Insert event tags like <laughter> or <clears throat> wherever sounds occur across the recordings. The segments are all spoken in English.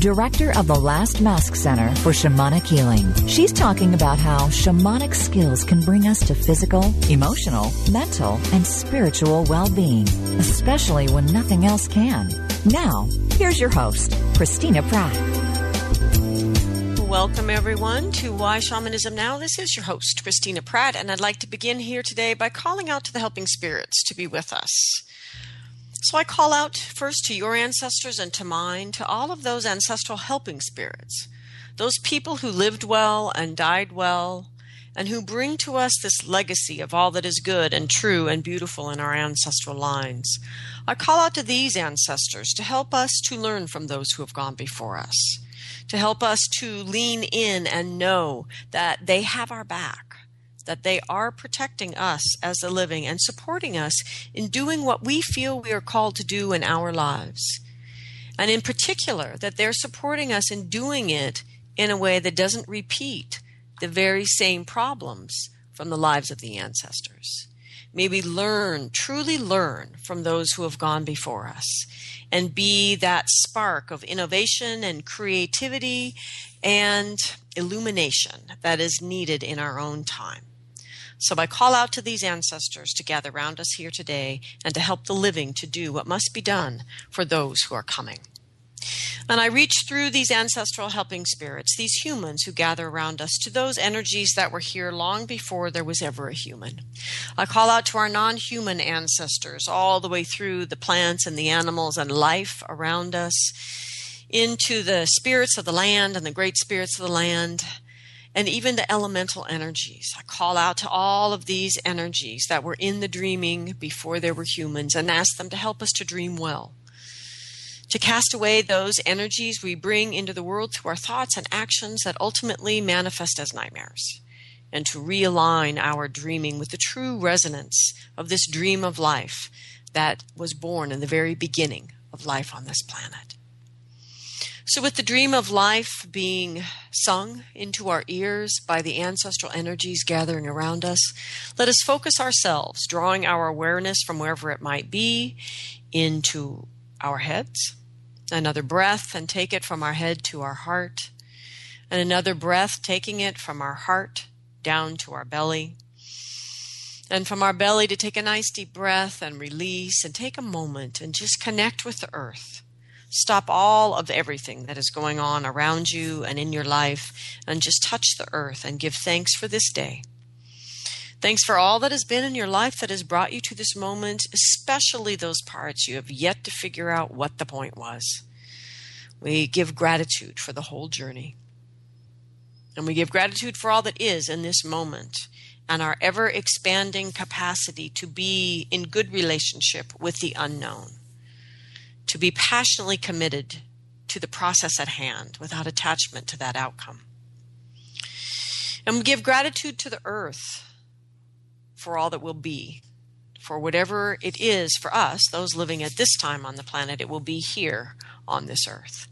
director of the Last Mask Center for Shamanic Healing. She's talking about how shamanic skills can bring us to physical, emotional, mental, and spiritual well being, especially when nothing else can. Now, here's your host, Christina Pratt. Welcome, everyone, to Why Shamanism Now. This is your host, Christina Pratt, and I'd like to begin here today by calling out to the helping spirits to be with us. So I call out first to your ancestors and to mine, to all of those ancestral helping spirits, those people who lived well and died well, and who bring to us this legacy of all that is good and true and beautiful in our ancestral lines. I call out to these ancestors to help us to learn from those who have gone before us to help us to lean in and know that they have our back, that they are protecting us as the living and supporting us in doing what we feel we are called to do in our lives. And in particular, that they're supporting us in doing it in a way that doesn't repeat the very same problems from the lives of the ancestors. May we learn, truly learn from those who have gone before us and be that spark of innovation and creativity and illumination that is needed in our own time. So I call out to these ancestors to gather round us here today and to help the living to do what must be done for those who are coming. And I reach through these ancestral helping spirits, these humans who gather around us, to those energies that were here long before there was ever a human. I call out to our non human ancestors, all the way through the plants and the animals and life around us, into the spirits of the land and the great spirits of the land, and even the elemental energies. I call out to all of these energies that were in the dreaming before there were humans and ask them to help us to dream well to cast away those energies we bring into the world through our thoughts and actions that ultimately manifest as nightmares, and to realign our dreaming with the true resonance of this dream of life that was born in the very beginning of life on this planet. So, with the dream of life being sung into our ears by the ancestral energies gathering around us, let us focus ourselves, drawing our awareness from wherever it might be into our heads, Another breath and take it from our head to our heart. And another breath, taking it from our heart down to our belly. And from our belly to take a nice deep breath and release and take a moment and just connect with the earth. Stop all of everything that is going on around you and in your life and just touch the earth and give thanks for this day. Thanks for all that has been in your life that has brought you to this moment, especially those parts you have yet to figure out what the point was. We give gratitude for the whole journey. And we give gratitude for all that is in this moment and our ever expanding capacity to be in good relationship with the unknown, to be passionately committed to the process at hand without attachment to that outcome. And we give gratitude to the earth for all that will be. For whatever it is for us, those living at this time on the planet, it will be here on this earth.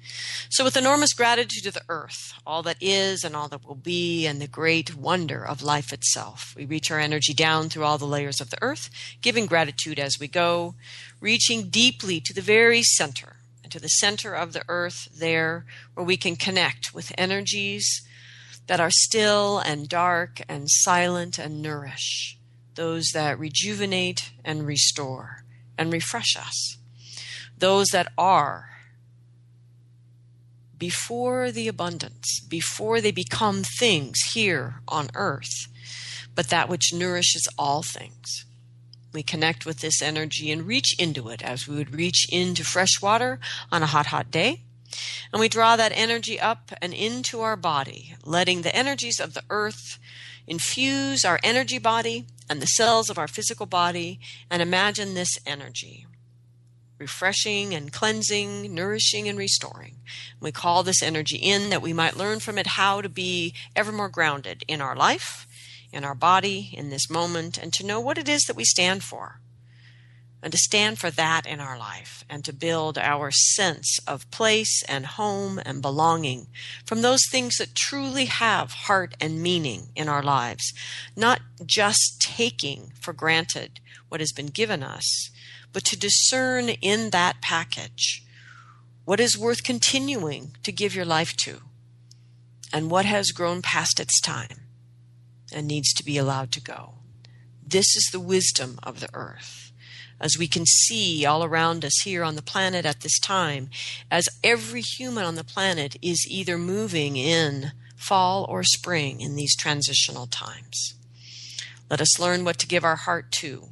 So, with enormous gratitude to the earth, all that is and all that will be, and the great wonder of life itself, we reach our energy down through all the layers of the earth, giving gratitude as we go, reaching deeply to the very center, and to the center of the earth, there where we can connect with energies that are still and dark and silent and nourish those that rejuvenate and restore and refresh us, those that are before the abundance, before they become things here on earth, but that which nourishes all things. We connect with this energy and reach into it as we would reach into fresh water on a hot, hot day. And we draw that energy up and into our body, letting the energies of the earth infuse our energy body and the cells of our physical body and imagine this energy refreshing and cleansing, nourishing and restoring. We call this energy in that we might learn from it how to be ever more grounded in our life, in our body, in this moment, and to know what it is that we stand for and to stand for that in our life and to build our sense of place and home and belonging from those things that truly have heart and meaning in our lives, not just taking for granted what has been given us, but to discern in that package what is worth continuing to give your life to and what has grown past its time and needs to be allowed to go. This is the wisdom of the earth as we can see all around us here on the planet at this time, as every human on the planet is either moving in fall or spring in these transitional times. Let us learn what to give our heart to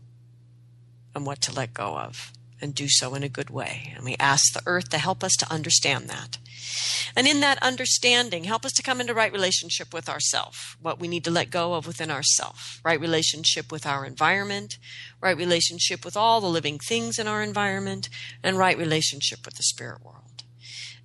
and what to let go of, and do so in a good way. And we ask the earth to help us to understand that. And in that understanding, help us to come into right relationship with ourself, what we need to let go of within ourself, right relationship with our environment, right relationship with all the living things in our environment, and right relationship with the spirit world.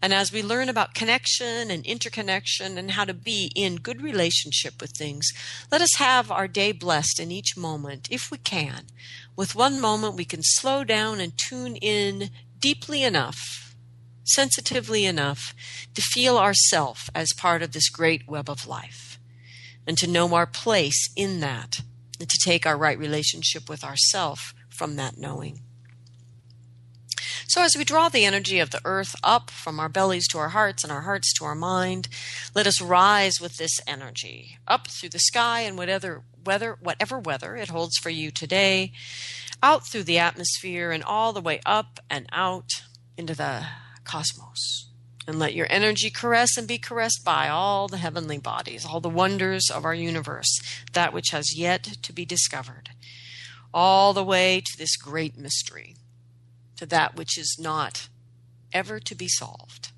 And as we learn about connection and interconnection and how to be in good relationship with things, let us have our day blessed in each moment, if we can. With one moment, we can slow down and tune in deeply enough sensitively enough to feel ourself as part of this great web of life and to know our place in that and to take our right relationship with ourself from that knowing. So, as we draw the energy of the earth up from our bellies to our hearts and our hearts to our mind, let us rise with this energy up through the sky and whatever weather, whatever weather it holds for you today, out through the atmosphere and all the way up and out into the cosmos. And let your energy caress and be caressed by all the heavenly bodies, all the wonders of our universe, that which has yet to be discovered, all the way to this great mystery, to that which is not ever to be solved.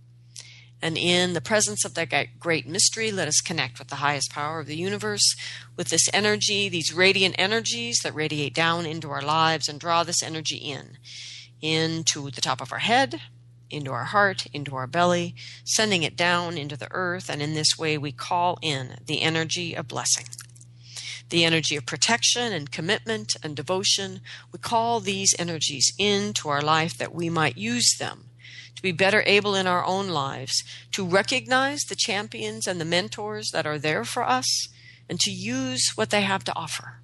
And in the presence of that great mystery, let us connect with the highest power of the universe, with this energy, these radiant energies that radiate down into our lives, and draw this energy in, into the top of our head, into our heart, into our belly, sending it down into the earth, and in this way we call in the energy of blessing. The energy of protection and commitment and devotion. We call these energies into our life that we might use them to be better able in our own lives to recognize the champions and the mentors that are there for us and to use what they have to offer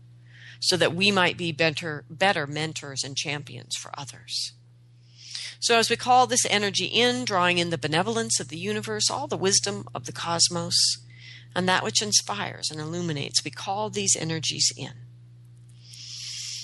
so that we might be better, better mentors and champions for others. So, as we call this energy in, drawing in the benevolence of the universe, all the wisdom of the cosmos, and that which inspires and illuminates, we call these energies in.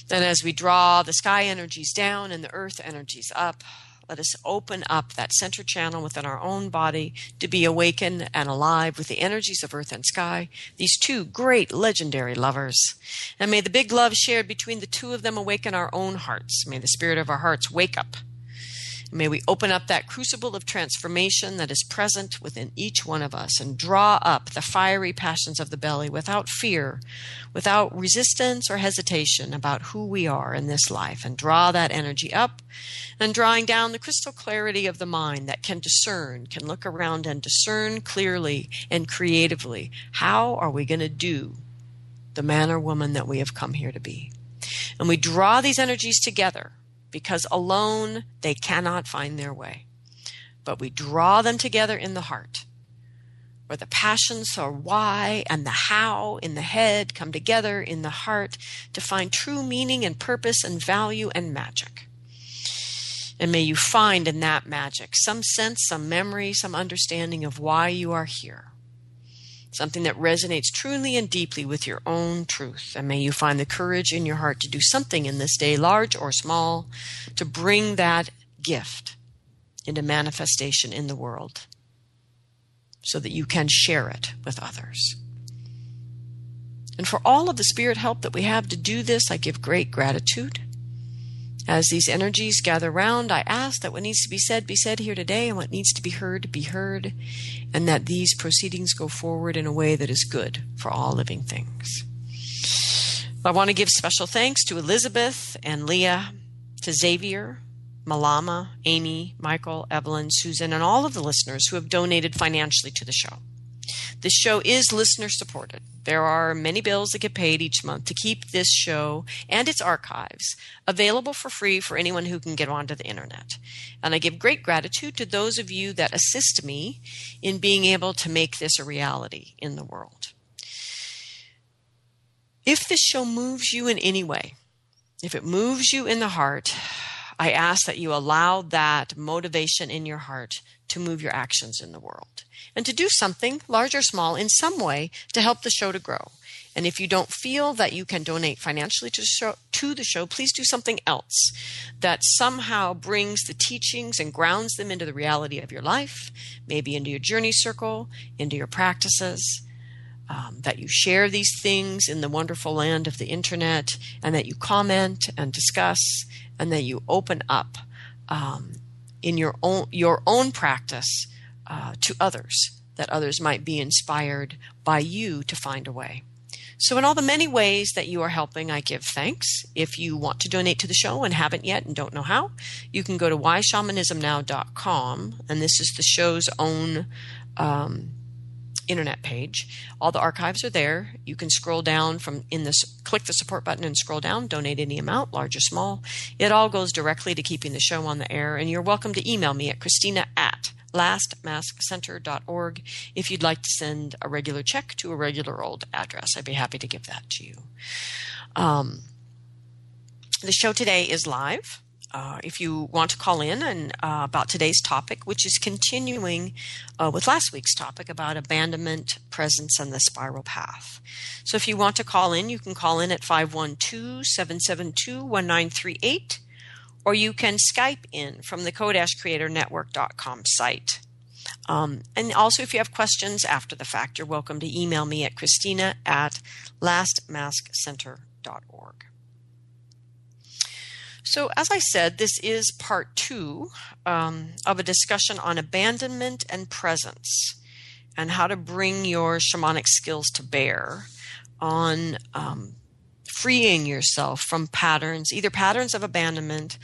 Then, as we draw the sky energies down and the earth energies up, let us open up that center channel within our own body to be awakened and alive with the energies of earth and sky, these two great legendary lovers. And may the big love shared between the two of them awaken our own hearts. May the spirit of our hearts wake up May we open up that crucible of transformation that is present within each one of us and draw up the fiery passions of the belly without fear, without resistance or hesitation about who we are in this life, and draw that energy up and drawing down the crystal clarity of the mind that can discern, can look around and discern clearly and creatively how are we going to do the man or woman that we have come here to be. And we draw these energies together because alone they cannot find their way. But we draw them together in the heart, where the passions for why and the how in the head come together in the heart to find true meaning and purpose and value and magic. And may you find in that magic some sense, some memory, some understanding of why you are here something that resonates truly and deeply with your own truth. And may you find the courage in your heart to do something in this day, large or small, to bring that gift into manifestation in the world so that you can share it with others. And for all of the spirit help that we have to do this, I give great gratitude. As these energies gather round, I ask that what needs to be said be said here today and what needs to be heard be heard, and that these proceedings go forward in a way that is good for all living things. I want to give special thanks to Elizabeth and Leah, to Xavier, Malama, Amy, Michael, Evelyn, Susan, and all of the listeners who have donated financially to the show. This show is listener supported. There are many bills that get paid each month to keep this show and its archives available for free for anyone who can get onto the internet. And I give great gratitude to those of you that assist me in being able to make this a reality in the world. If this show moves you in any way, if it moves you in the heart, I ask that you allow that motivation in your heart to move your actions in the world and to do something, large or small, in some way to help the show to grow. And if you don't feel that you can donate financially to the, show, to the show, please do something else that somehow brings the teachings and grounds them into the reality of your life, maybe into your journey circle, into your practices. Um, that you share these things in the wonderful land of the internet, and that you comment and discuss, and that you open up um, in your own your own practice uh, to others, that others might be inspired by you to find a way. So, in all the many ways that you are helping, I give thanks. If you want to donate to the show and haven't yet and don't know how, you can go to whyshamanismnow.com, and this is the show's own um, internet page. All the archives are there. You can scroll down from in this, click the support button and scroll down, donate any amount, large or small. It all goes directly to keeping the show on the air, and you're welcome to email me at Christina at lastmaskcenter.org if you'd like to send a regular check to a regular old address. I'd be happy to give that to you. Um, the show today is live. Uh, if you want to call in and uh, about today's topic, which is continuing uh, with last week's topic about abandonment, presence, and the spiral path. So if you want to call in, you can call in at 512 772 1938 or you can Skype in from the CodashCreatorNetwork.com site. Um, and also, if you have questions after the fact, you're welcome to email me at Christina at lastmaskcenter.org. So, as I said, this is part two um, of a discussion on abandonment and presence and how to bring your shamanic skills to bear on um, freeing yourself from patterns, either patterns of abandonment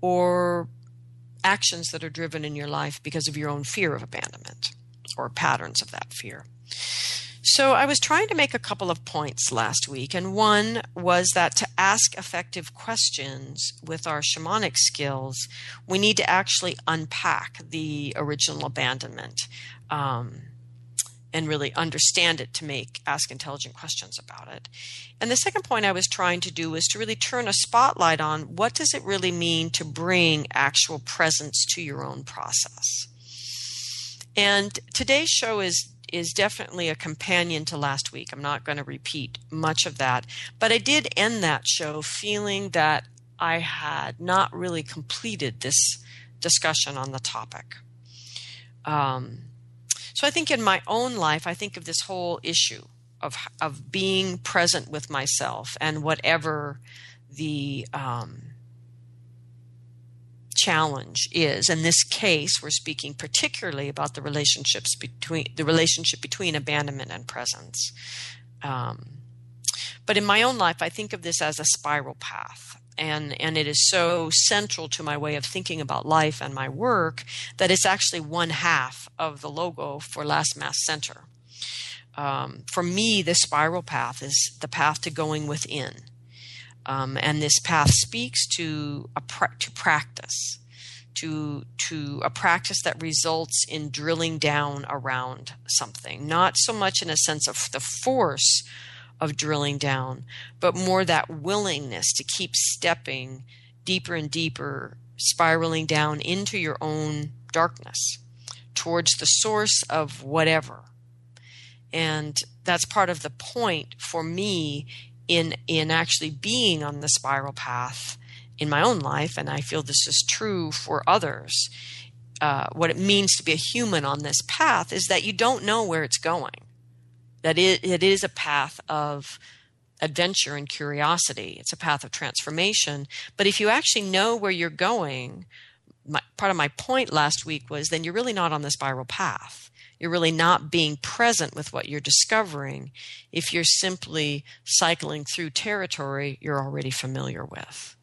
or actions that are driven in your life because of your own fear of abandonment or patterns of that fear. So, I was trying to make a couple of points last week, and one was that to ask effective questions with our shamanic skills, we need to actually unpack the original abandonment. Um, and really understand it to make ask intelligent questions about it. And the second point I was trying to do was to really turn a spotlight on what does it really mean to bring actual presence to your own process. And today's show is is definitely a companion to last week. I'm not going to repeat much of that, but I did end that show feeling that I had not really completed this discussion on the topic. Um, so I think in my own life, I think of this whole issue of of being present with myself and whatever the um, challenge is. In this case, we're speaking particularly about the relationships between the relationship between abandonment and presence. Um, but in my own life, I think of this as a spiral path and and it is so central to my way of thinking about life and my work that it's actually one half of the logo for Last Mask Center. Um, for me, this spiral path is the path to going within, um, and this path speaks to a pra- to practice, to to a practice that results in drilling down around something, not so much in a sense of the force of drilling down, but more that willingness to keep stepping deeper and deeper, spiraling down into your own darkness towards the source of whatever. And that's part of the point for me in in actually being on the spiral path in my own life, and I feel this is true for others. Uh, what it means to be a human on this path is that you don't know where it's going that it, it is a path of adventure and curiosity. It's a path of transformation. But if you actually know where you're going, my, part of my point last week was then you're really not on the spiral path. You're really not being present with what you're discovering if you're simply cycling through territory you're already familiar with.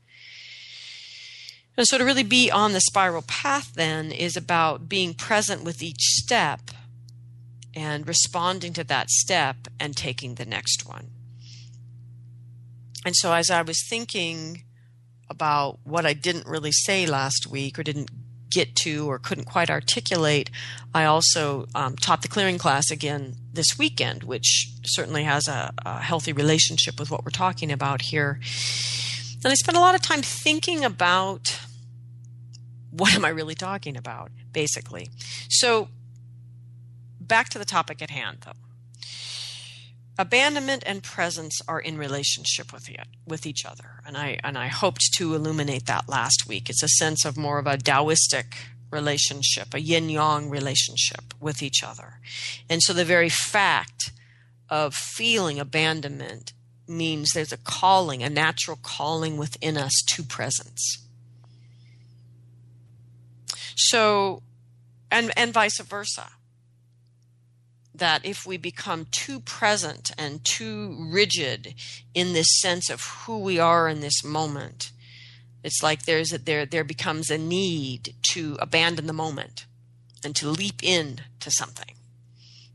And so to really be on the spiral path then is about being present with each step and responding to that step and taking the next one. And so as I was thinking about what I didn't really say last week or didn't get to or couldn't quite articulate, I also um, taught the clearing class again this weekend, which certainly has a, a healthy relationship with what we're talking about here. And I spent a lot of time thinking about what am I really talking about, basically. So, back to the topic at hand, though. Abandonment and presence are in relationship with it, with each other, and I and I hoped to illuminate that last week. It's a sense of more of a Taoistic relationship, a yin yang relationship with each other, and so the very fact of feeling abandonment means there's a calling, a natural calling within us to presence. So, and, and vice versa. That if we become too present and too rigid in this sense of who we are in this moment, it's like there's a, there there becomes a need to abandon the moment and to leap in to something.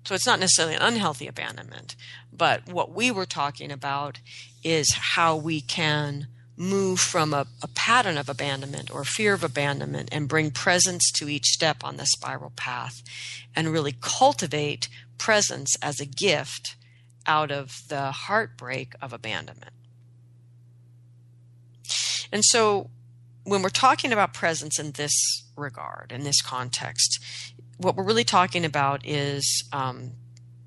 So it's not necessarily an unhealthy abandonment, but what we were talking about is how we can move from a, a, pattern of abandonment or fear of abandonment and bring presence to each step on the spiral path and really cultivate presence as a gift out of the heartbreak of abandonment. And so when we're talking about presence in this regard, in this context, what we're really talking about is um,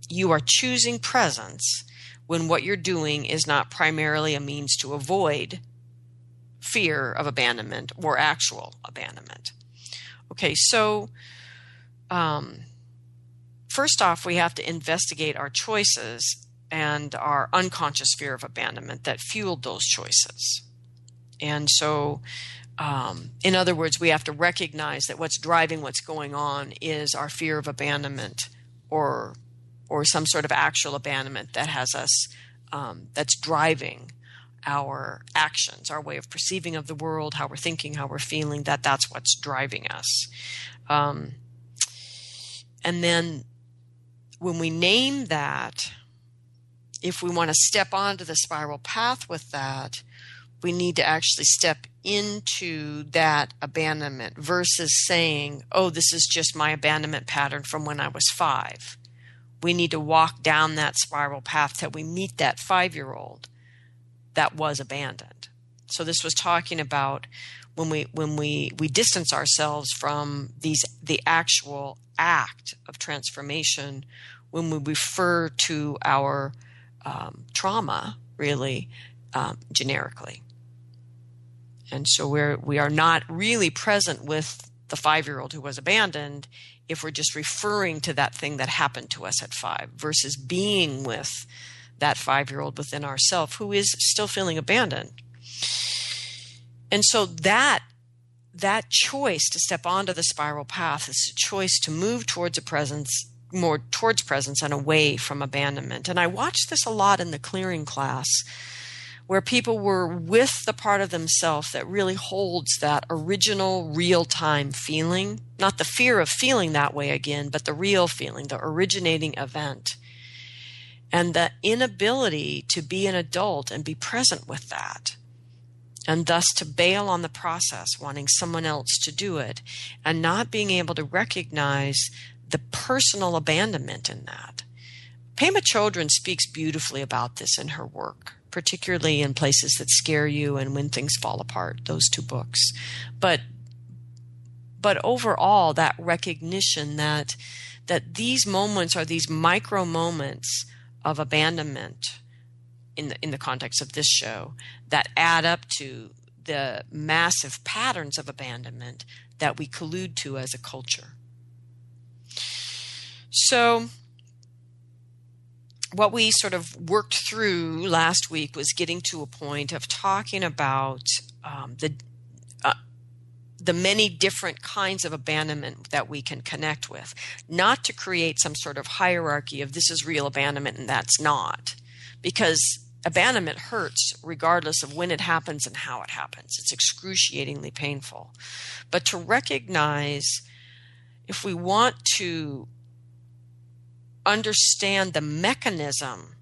you are choosing presence when what you're doing is not primarily a means to avoid fear of abandonment or actual abandonment. Okay, so um, first off, we have to investigate our choices and our unconscious fear of abandonment that fueled those choices. And so, um, in other words, we have to recognize that what's driving what's going on is our fear of abandonment or or some sort of actual abandonment that has us um, that's driving our actions, our way of perceiving of the world, how we're thinking, how we're feeling, that that's what's driving us. Um, and then when we name that, if we want to step onto the spiral path with that, we need to actually step into that abandonment versus saying, oh, this is just my abandonment pattern from when I was five. We need to walk down that spiral path till we meet that five year old that was abandoned. So this was talking about when we when we we distance ourselves from these the actual act of transformation when we refer to our um, trauma really um, generically and so we're we are not really present with the five year old who was abandoned if we're just referring to that thing that happened to us at five versus being with that five year old within ourself who is still feeling abandoned. And so that that choice to step onto the spiral path is a choice to move towards a presence more towards presence and away from abandonment. And I watched this a lot in the clearing class where people were with the part of themselves that really holds that original real time feeling, not the fear of feeling that way again, but the real feeling, the originating event and the inability to be an adult and be present with that. And thus to bail on the process, wanting someone else to do it, and not being able to recognize the personal abandonment in that. Pema Chodron speaks beautifully about this in her work, particularly in Places That Scare You and When Things Fall Apart, those two books. But but overall that recognition that that these moments are these micro moments of abandonment in the in the context of this show that add up to the massive patterns of abandonment that we collude to as a culture. So what we sort of worked through last week was getting to a point of talking about um, the the many different kinds of abandonment that we can connect with, not to create some sort of hierarchy of this is real abandonment and that's not, because abandonment hurts regardless of when it happens and how it happens. It's excruciatingly painful. But to recognize if we want to understand the mechanism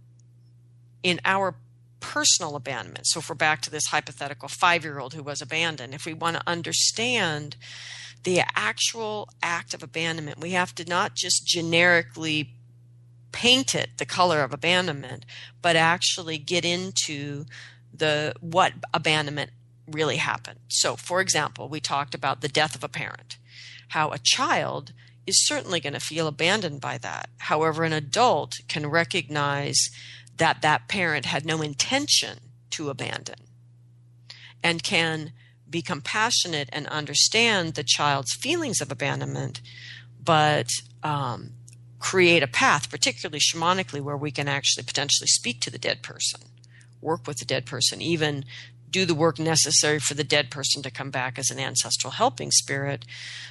in our personal abandonment. So, if we're back to this hypothetical five year old who was abandoned, if we want to understand the actual act of abandonment, we have to not just generically paint it the color of abandonment, but actually get into the what abandonment really happened. So, for example, we talked about the death of a parent, how a child is certainly going to feel abandoned by that. However, an adult can recognize that that parent had no intention to abandon and can be compassionate and understand the child's feelings of abandonment, but um, create a path, particularly shamanically, where we can actually potentially speak to the dead person, work with the dead person, even do the work necessary for the dead person to come back as an ancestral helping spirit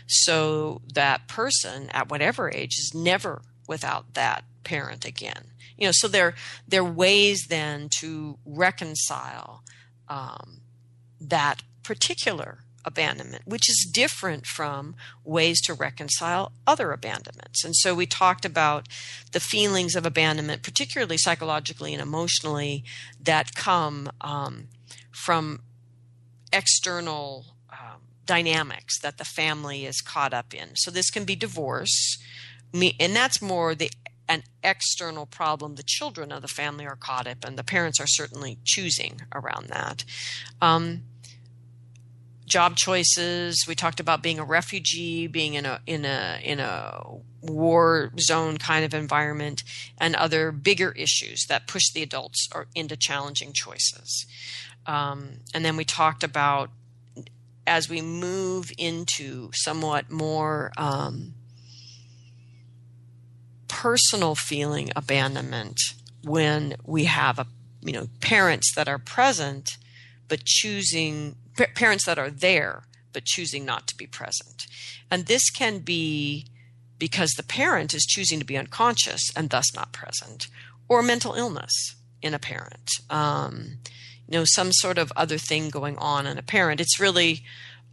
so that person at whatever age is never without that parent again. You know so there there are ways then to reconcile um, that particular abandonment, which is different from ways to reconcile other abandonments. And so we talked about the feelings of abandonment, particularly psychologically and emotionally, that come um, from external um, dynamics that the family is caught up in. So this can be divorce, and that's more the an external problem the children of the family are caught up and the parents are certainly choosing around that um, job choices. We talked about being a refugee being in a in a in a war zone kind of environment and other bigger issues that push the adults into challenging choices. Um, and then we talked about as we move into somewhat more um, personal feeling abandonment when we have a you know parents that are present but choosing parents that are there but choosing not to be present. And this can be because the parent is choosing to be unconscious and thus not present or mental illness in a parent. Um, you know some sort of other thing going on in a parent. It's really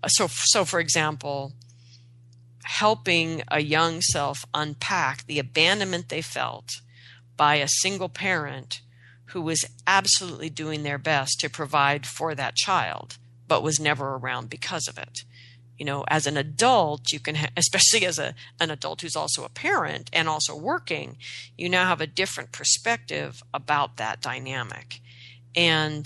so so for example helping a young self unpack the abandonment they felt by a single parent who was absolutely doing their best to provide for that child but was never around because of it. You know as an adult you can ha- <laughs> especially as a an adult who's also a parent and also working you now have a different perspective about that dynamic. And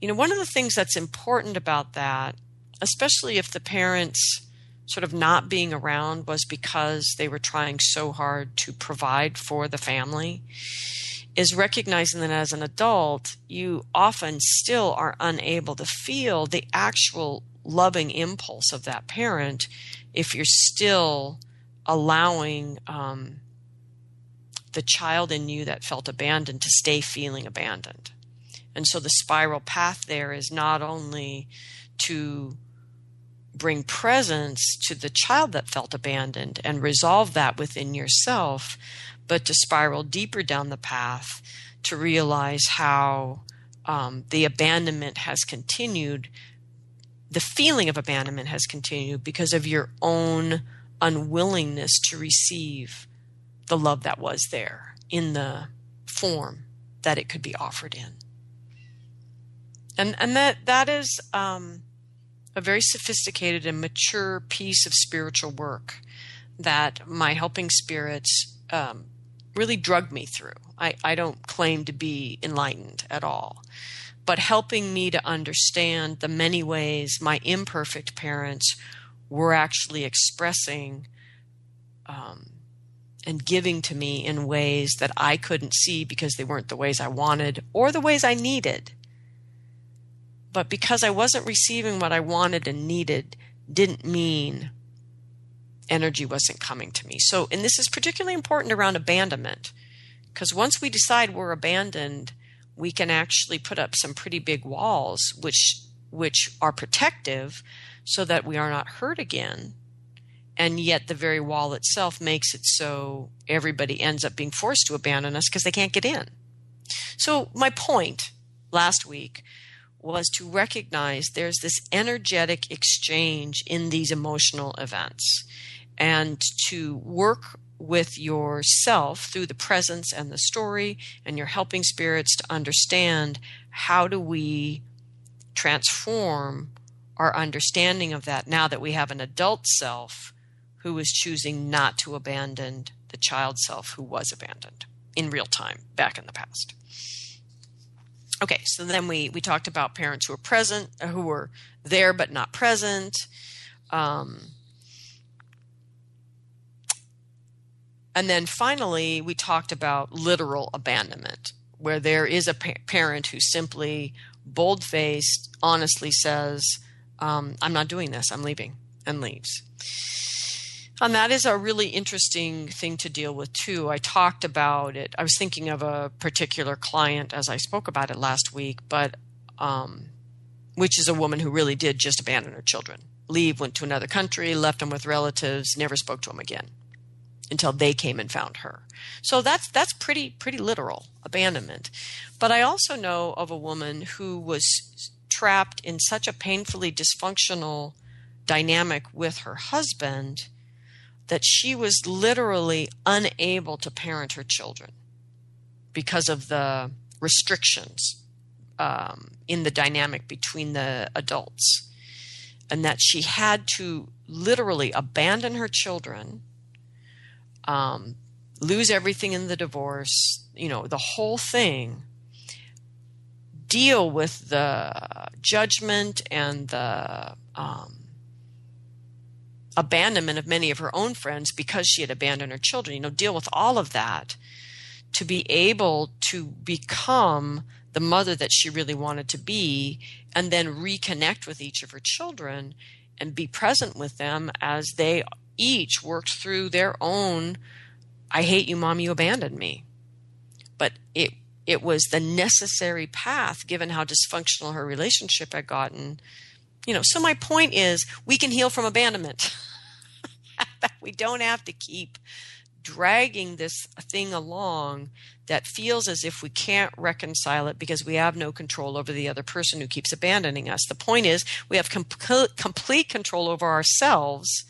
you know, one of the things that's important about that, especially if the parents sort of not being around was because they were trying so hard to provide for the family, is recognizing that as an adult, you often still are unable to feel the actual loving impulse of that parent if you're still allowing um, the child in you that felt abandoned to stay feeling abandoned. And so the spiral path there is not only to bring presence to the child that felt abandoned and resolve that within yourself, but to spiral deeper down the path to realize how um, the abandonment has continued, the feeling of abandonment has continued because of your own unwillingness to receive the love that was there in the form that it could be offered in. And and that that is um, a very sophisticated and mature piece of spiritual work that my helping spirits um, really drug me through. I, I don't claim to be enlightened at all, but helping me to understand the many ways my imperfect parents were actually expressing um, and giving to me in ways that I couldn't see because they weren't the ways I wanted or the ways I needed but because I wasn't receiving what I wanted and needed, didn't mean energy wasn't coming to me. So, and this is particularly important around abandonment, because once we decide we're abandoned, we can actually put up some pretty big walls, which which are protective, so that we are not hurt again. And yet, the very wall itself makes it so everybody ends up being forced to abandon us because they can't get in. So, my point last week was to recognize there's this energetic exchange in these emotional events and to work with yourself through the presence and the story and your helping spirits to understand how do we transform our understanding of that now that we have an adult self who is choosing not to abandon the child self who was abandoned in real time back in the past. Okay, so then we, we talked about parents who are present, who were there but not present. Um, and then finally, we talked about literal abandonment, where there is a pa- parent who simply bold faced, honestly says, um, I'm not doing this, I'm leaving, and leaves. And that is a really interesting thing to deal with, too. I talked about it. I was thinking of a particular client as I spoke about it last week, but um, which is a woman who really did just abandon her children, leave, went to another country, left them with relatives, never spoke to them again until they came and found her. So that's that's pretty pretty literal abandonment. But I also know of a woman who was trapped in such a painfully dysfunctional dynamic with her husband that she was literally unable to parent her children because of the restrictions um, in the dynamic between the adults. And that she had to literally abandon her children, um, lose everything in the divorce, you know, the whole thing, deal with the judgment and the um, abandonment of many of her own friends because she had abandoned her children. You know, deal with all of that to be able to become the mother that she really wanted to be and then reconnect with each of her children and be present with them as they each worked through their own I hate you mom you abandoned me. But it it was the necessary path given how dysfunctional her relationship had gotten. You know, so my point is we can heal from abandonment. <laughs> we don't have to keep dragging this thing along that feels as if we can't reconcile it because we have no control over the other person who keeps abandoning us. The point is, we have com- complete control over ourselves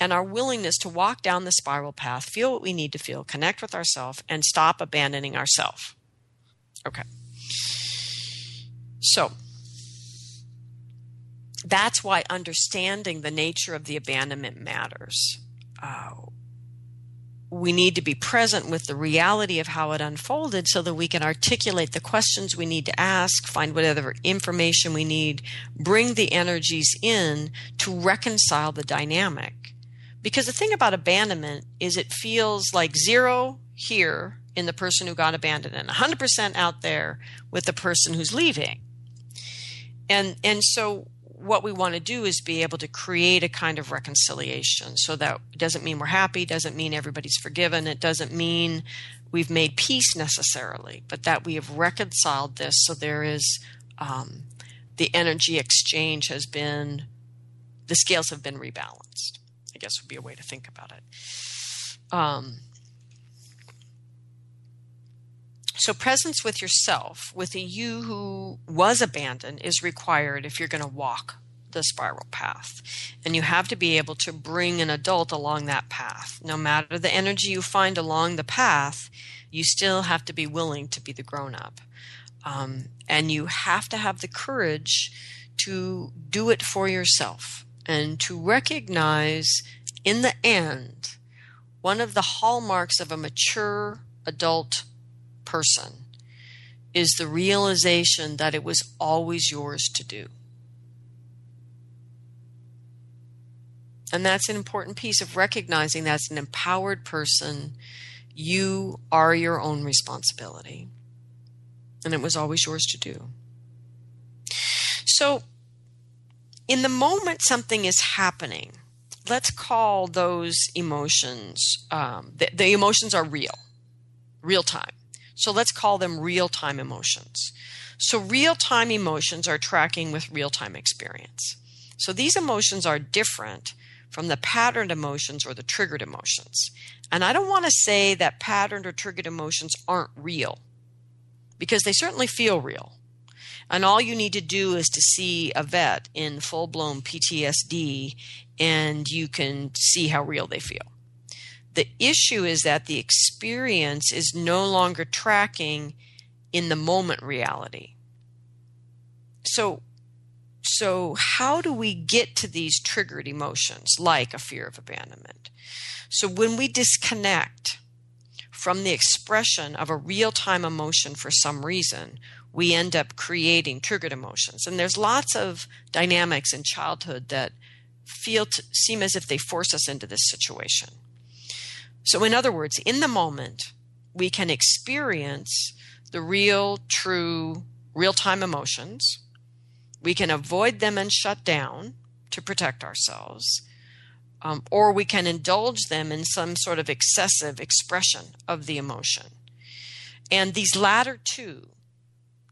and our willingness to walk down the spiral path, feel what we need to feel, connect with ourselves, and stop abandoning ourselves. Okay. So, that's why understanding the nature of the abandonment matters. Uh, we need to be present with the reality of how it unfolded so that we can articulate the questions we need to ask, find whatever information we need, bring the energies in to reconcile the dynamic. Because the thing about abandonment is it feels like zero here in the person who got abandoned and 100% out there with the person who's leaving. And and so what we want to do is be able to create a kind of reconciliation so that doesn't mean we're happy, doesn't mean everybody's forgiven, it doesn't mean we've made peace necessarily, but that we have reconciled this so there is um, the energy exchange has been, the scales have been rebalanced, guess would be a way to think about it. Um, So, presence with yourself, with a you who was abandoned, is required if you're going to walk the spiral path. And you have to be able to bring an adult along that path. No matter the energy you find along the path, you still have to be willing to be the grown up. Um, and you have to have the courage to do it for yourself and to recognize in the end one of the hallmarks of a mature adult person is the realization that it was always yours to do. And that's an important piece of recognizing that's an empowered person. You are your own responsibility. And it was always yours to do. So, in the moment something is happening, let's call those emotions, um, the, the emotions are real, real time. So let's call them real time emotions. So real time emotions are tracking with real time experience. So these emotions are different from the patterned emotions or the triggered emotions. And I don't want to say that patterned or triggered emotions aren't real. because they certainly feel real. And all you need to do is to see a vet in full blown PTSD and you can see how real they feel. The issue is that the experience is no longer tracking in the moment reality. So, so how do we get to these triggered emotions like a fear of abandonment? So when we disconnect from the expression of a real time emotion for some reason, we end up creating triggered emotions. And there's lots of dynamics in childhood that feel to, seem as if they force us into this situation. So, in other words, in the moment, we can experience the real, true, real time emotions. We can avoid them and shut down to protect ourselves. Um, or we can indulge them in some sort of excessive expression of the emotion. And these latter two,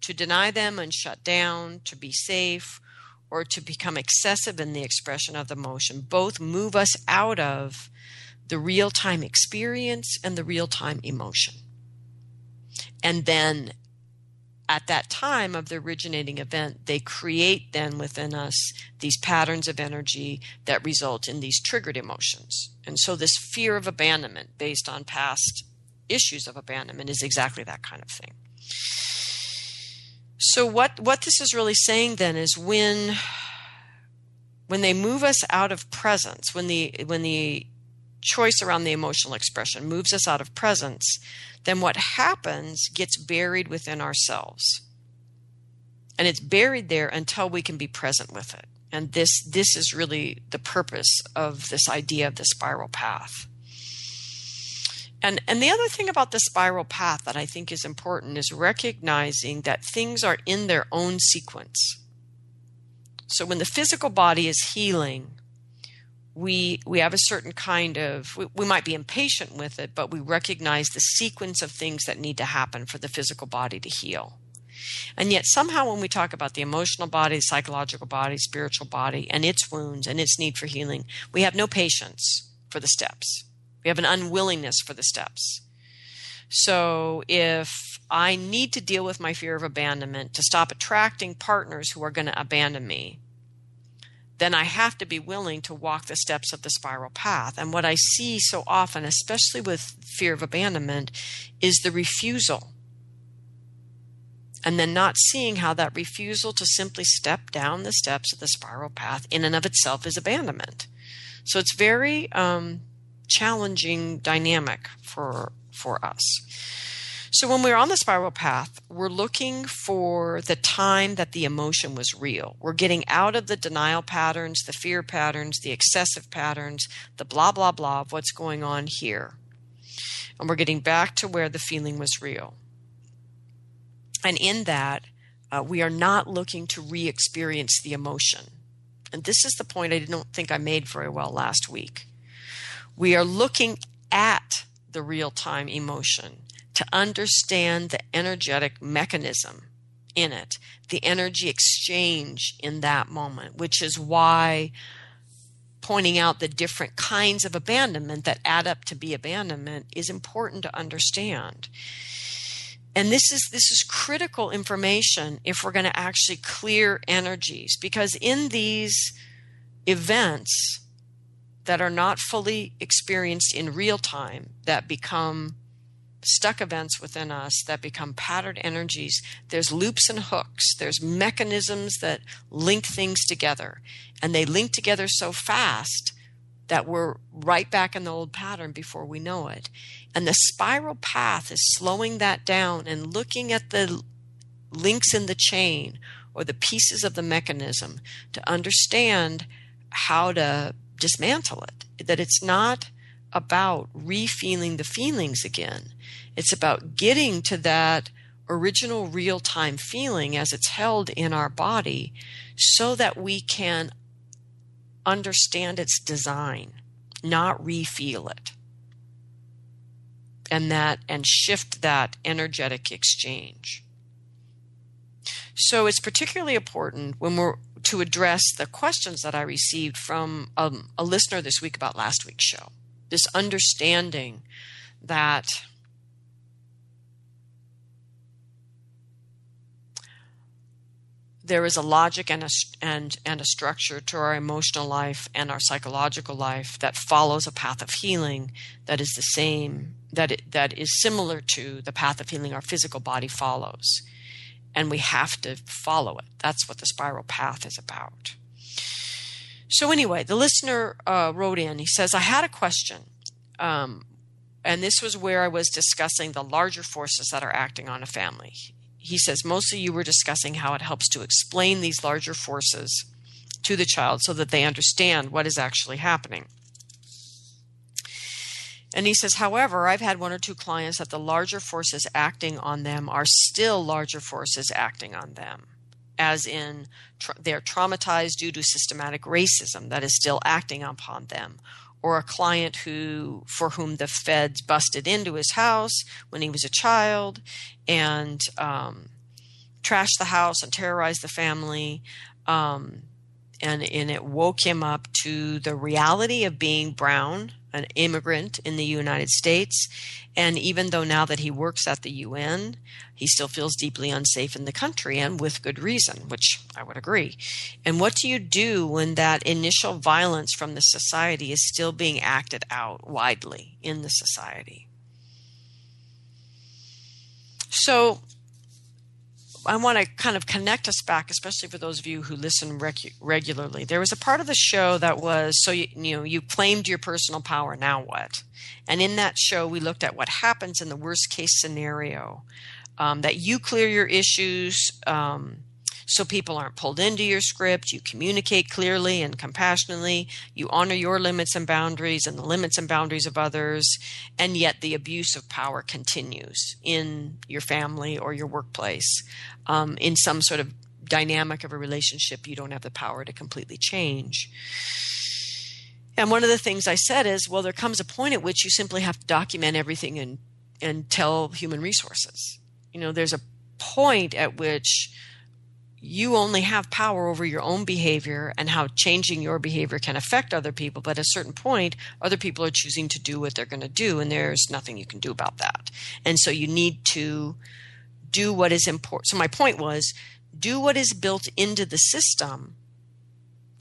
to deny them and shut down, to be safe, or to become excessive in the expression of the emotion, both move us out of the real time experience and the real time emotion. And then at that time of the originating event, they create then within us these patterns of energy that result in these triggered emotions. And so, this fear of abandonment based on past issues of abandonment is exactly that kind of thing. So, what, what this is really saying then is when when they move us out of presence, when the when the choice around the emotional expression moves us out of presence, then what happens gets buried within ourselves. And it's buried there until we can be present with it. And this this is really the purpose of this idea of the spiral path. And and the other thing about the spiral path that I think is important is recognizing that things are in their own sequence. So when the physical body is healing, we we have a certain kind of we, we, might be impatient with it but we recognize the sequence of things that need to happen for the physical body to heal and yet somehow when we talk about the emotional body the psychological body spiritual body and its wounds and its need for healing we have no patience for the steps we have an unwillingness for the steps so if i need to deal with my fear of abandonment to stop attracting partners who are going to abandon me then I have to be willing to walk the steps of the spiral path. And what I see so often, especially with fear of abandonment, is the refusal. And then not seeing how that refusal to simply step down the steps of the spiral path in and of itself is abandonment. So it's very um, challenging dynamic for for us. So when we're on the spiral path, we're looking for the time that the emotion was real. We're getting out of the denial patterns, the fear patterns, the excessive patterns, the blah, blah, blah of what's going on here. And we're getting back to where the feeling was real. And in that, uh, we are not looking to re experience the emotion. And this is the point I don't think I made very well last week. We are looking at the real time emotion to understand the energetic mechanism in it, the energy exchange in that moment, which is why pointing out the different kinds of abandonment that add up to be abandonment is important to understand. And this is this is critical information if we're going to actually clear energies because in these events that are not fully experienced in real time that become stuck events within us that become patterned energies. There's loops and hooks, there's mechanisms that link things together. And they link together so fast that we're right back in the old pattern before we know it. And the spiral path is slowing that down and looking at the links in the chain or the pieces of the mechanism to understand how to dismantle it. That it's not about refeeling the feelings again. It's about getting to that original real time feeling as it's held in our body so that we can understand its design, not refeel it. And that and shift that energetic exchange. So it's particularly important when we're to address the questions that I received from um, a listener this week about last week's show this understanding that there is a logic and a, and, and a structure to our emotional life and our psychological life that follows a path of healing that is the same, that, it, that is similar to the path of healing our physical body follows. And we have to follow it. That's what the spiral path is about. So, anyway, the listener uh, wrote in. He says, I had a question. Um, and this was where I was discussing the larger forces that are acting on a family he says mostly you were discussing how it helps to explain these larger forces to the child so that they understand what is actually happening. And he says, however, I've had one or two clients that the larger forces acting on them are still larger forces acting on them, as in tra- they're traumatized due to systematic racism that is still acting upon them, or a client who for whom the feds busted into his house when he was a child and um, trashed the house and terrorized the family um, and, and it woke him up to the reality of being brown an immigrant in the United States. And even though now that he works at the UN, he still feels deeply unsafe in the country and with good reason, which I would agree. And what do you do when that initial violence from the society is still being acted out widely in the society? So I want to kind of connect us back, especially for those of you who listen rec- regularly. There was a part of the show that was so you, you know you claimed your personal power. Now what? And in that show, we looked at what happens in the worst case scenario. Um, that you clear your issues, um, so people aren't pulled into your script. You communicate clearly and compassionately. You honor your limits and boundaries and the limits and boundaries of others. And yet the abuse of power continues in your family or your workplace um, in some sort of dynamic of a relationship you don't have the power to completely change. And one of the things I said is, well, there comes a point at which you simply have to document everything and and tell human resources. You know, there's a point at which you only have power over your own behavior and how changing your behavior can affect other people. But at a certain point, other people are choosing to do what they're going to do, and there's nothing you can do about that. And so you need to do what is important. So my point was do what is built into the system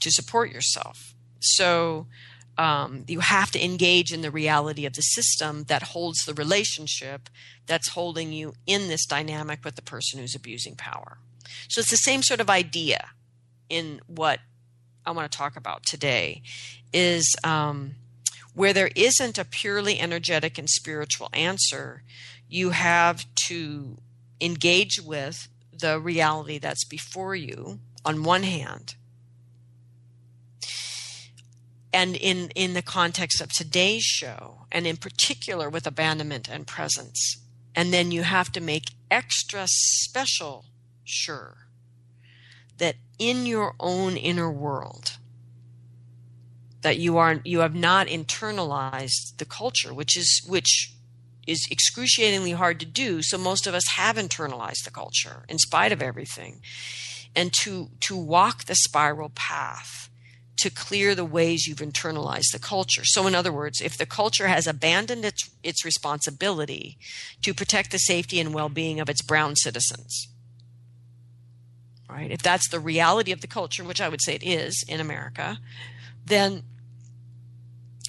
to support yourself. So um, you have to engage in the reality of the system that holds the relationship that's holding you in this dynamic with the person who's abusing power. So it's the same sort of idea in what I want to talk about today is um, where there isn't a purely energetic and spiritual answer, you have to engage with the reality that's before you on one hand and in in the context of today's show and in particular with abandonment and presence. And then you have to make extra special sure that in your own inner world that you are you have not internalized the culture which is which is excruciatingly hard to do so most of us have internalized the culture in spite of everything and to to walk the spiral path to clear the ways you've internalized the culture. So, in other words, if the culture has abandoned its, its responsibility to protect the safety and well being of its brown citizens, right? If that's the reality of the culture, which I would say it is in America, then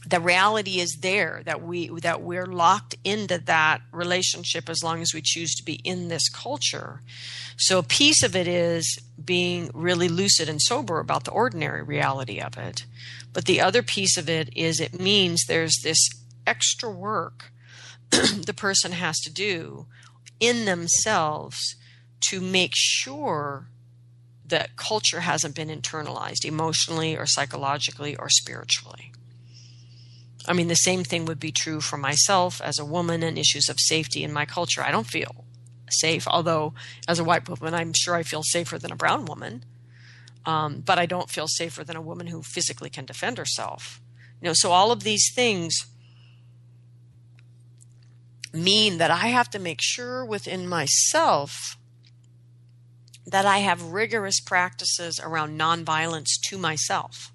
the reality is there that we that we're locked into that relationship as long as we choose to be in this culture. So a piece of it is being really lucid and sober about the ordinary reality of it. But the other piece of it is it means there's this extra work <clears throat> the person has to do in themselves to make sure that culture hasn't been internalized emotionally or psychologically or spiritually. I mean, the same thing would be true for myself as a woman and issues of safety in my culture. I don't feel safe, although as a white woman, I'm sure I feel safer than a brown woman. Um, but I don't feel safer than a woman who physically can defend herself. You know, so all of these things mean that I have to make sure within myself that I have rigorous practices around nonviolence to myself.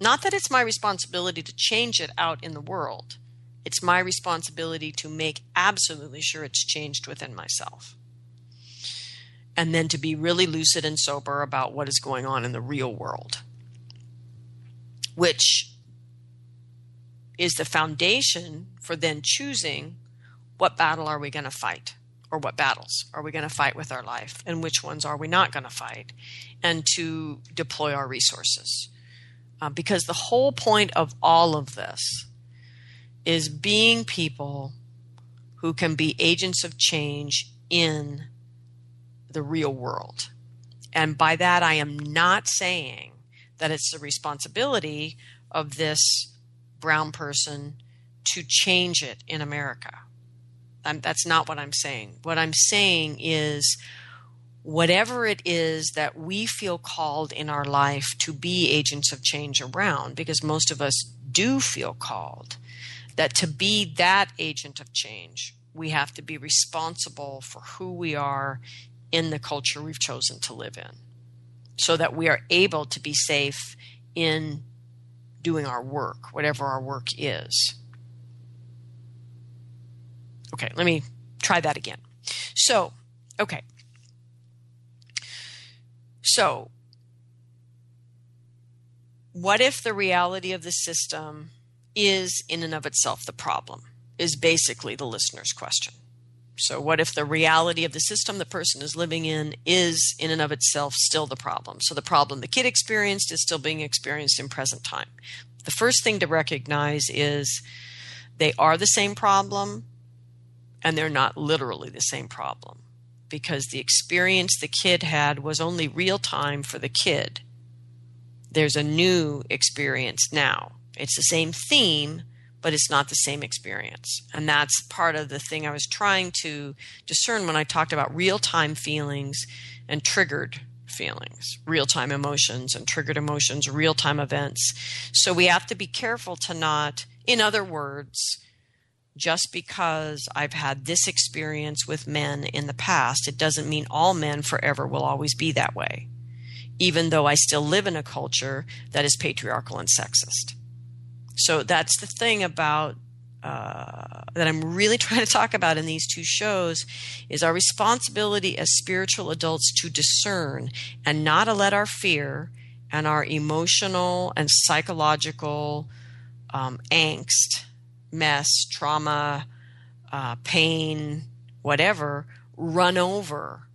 Not that it's my responsibility to change it out in the world. It's my responsibility to make absolutely sure it's changed within myself. and then to be really lucid and sober about what is going on in the real world, which is the foundation for then choosing what battle are we going to fight or what battles are we going to fight with our life and which ones are we not going to fight and to deploy our resources. Uh, because the whole point of all of this is being people who can be agents of change in the real world. And by that, I am not saying that it's the responsibility of this brown person to change it in America. I'm, that's not what I'm saying. What I'm saying is whatever it is that we feel called in our life to be agents of change around, because most of us do feel called, that to be that agent of change, we have to be responsible for who we are in the culture we've chosen to live in so that we are able to be safe in doing our work, whatever our work is. Okay, let me try that again. So, okay. So, what if the reality of the system is in and of itself the problem? Is basically the listener's question. So, what if the reality of the system the person is living in is in and of itself still the problem? So, the problem the kid experienced is still being experienced in present time. The first thing to recognize is they are the same problem and they're not literally the same problem because the experience the kid had was only real time for the kid. There's a new experience now. It's the same theme, but it's not the same experience. And that's part of the thing I was trying to discern when I talked about real time feelings and triggered feelings, real time emotions and triggered emotions, real time events. So we have to be careful to not, in other words, just because I've had this experience with men in the past, it doesn't mean all men forever will always be that way, even though I still live in a culture that is patriarchal and sexist. So that's the thing about uh, that I'm really <laughs> trying to talk about in these two shows is our responsibility as spiritual adults to discern and not to let our fear and our emotional and psychological um, angst, mess, trauma, uh, pain, whatever, run over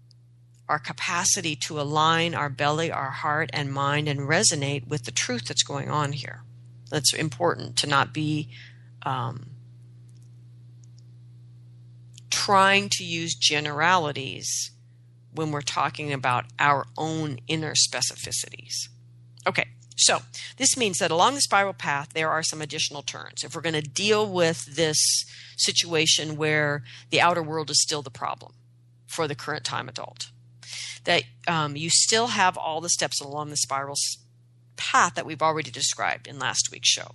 our capacity to align our belly, our heart, and mind and resonate with the truth that's going on here. That's important to not be um, trying to use generalities when we're talking about our own inner specificities. Okay, so this means that along the spiral path, there are some additional turns. If we're going to deal with this situation where the outer world is still the problem for the current time adult, that um, you still have all the steps along the spiral path that we've already described in last week's show.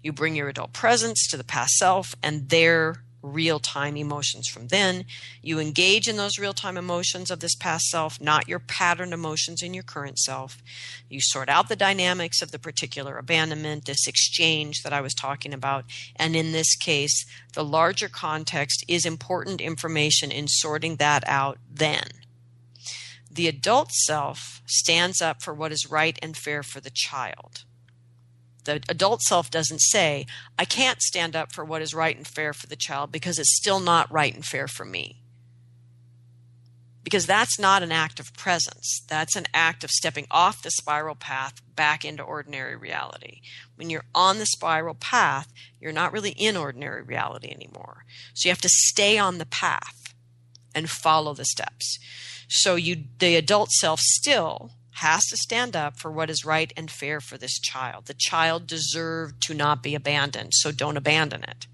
You bring your adult presence to the past self and their real time emotions from then. You engage in those real time emotions of this past self, not your patterned emotions in your current self. You sort out the dynamics of the particular abandonment, this exchange that I was talking about. And in this case, the larger context is important information in sorting that out then the adult self stands up for what is right and fair for the child. The adult self doesn't say, I can't stand up for what is right and fair for the child because it's still not right and fair for me. Because that's not an act of presence. That's an act of stepping off the spiral path back into ordinary reality. When you're on the spiral path, you're not really in ordinary reality anymore. So you have to stay on the path and follow the steps. So you, the adult self still has to stand up for what is right and fair for this child. The child deserved to not be abandoned, so don't abandon it.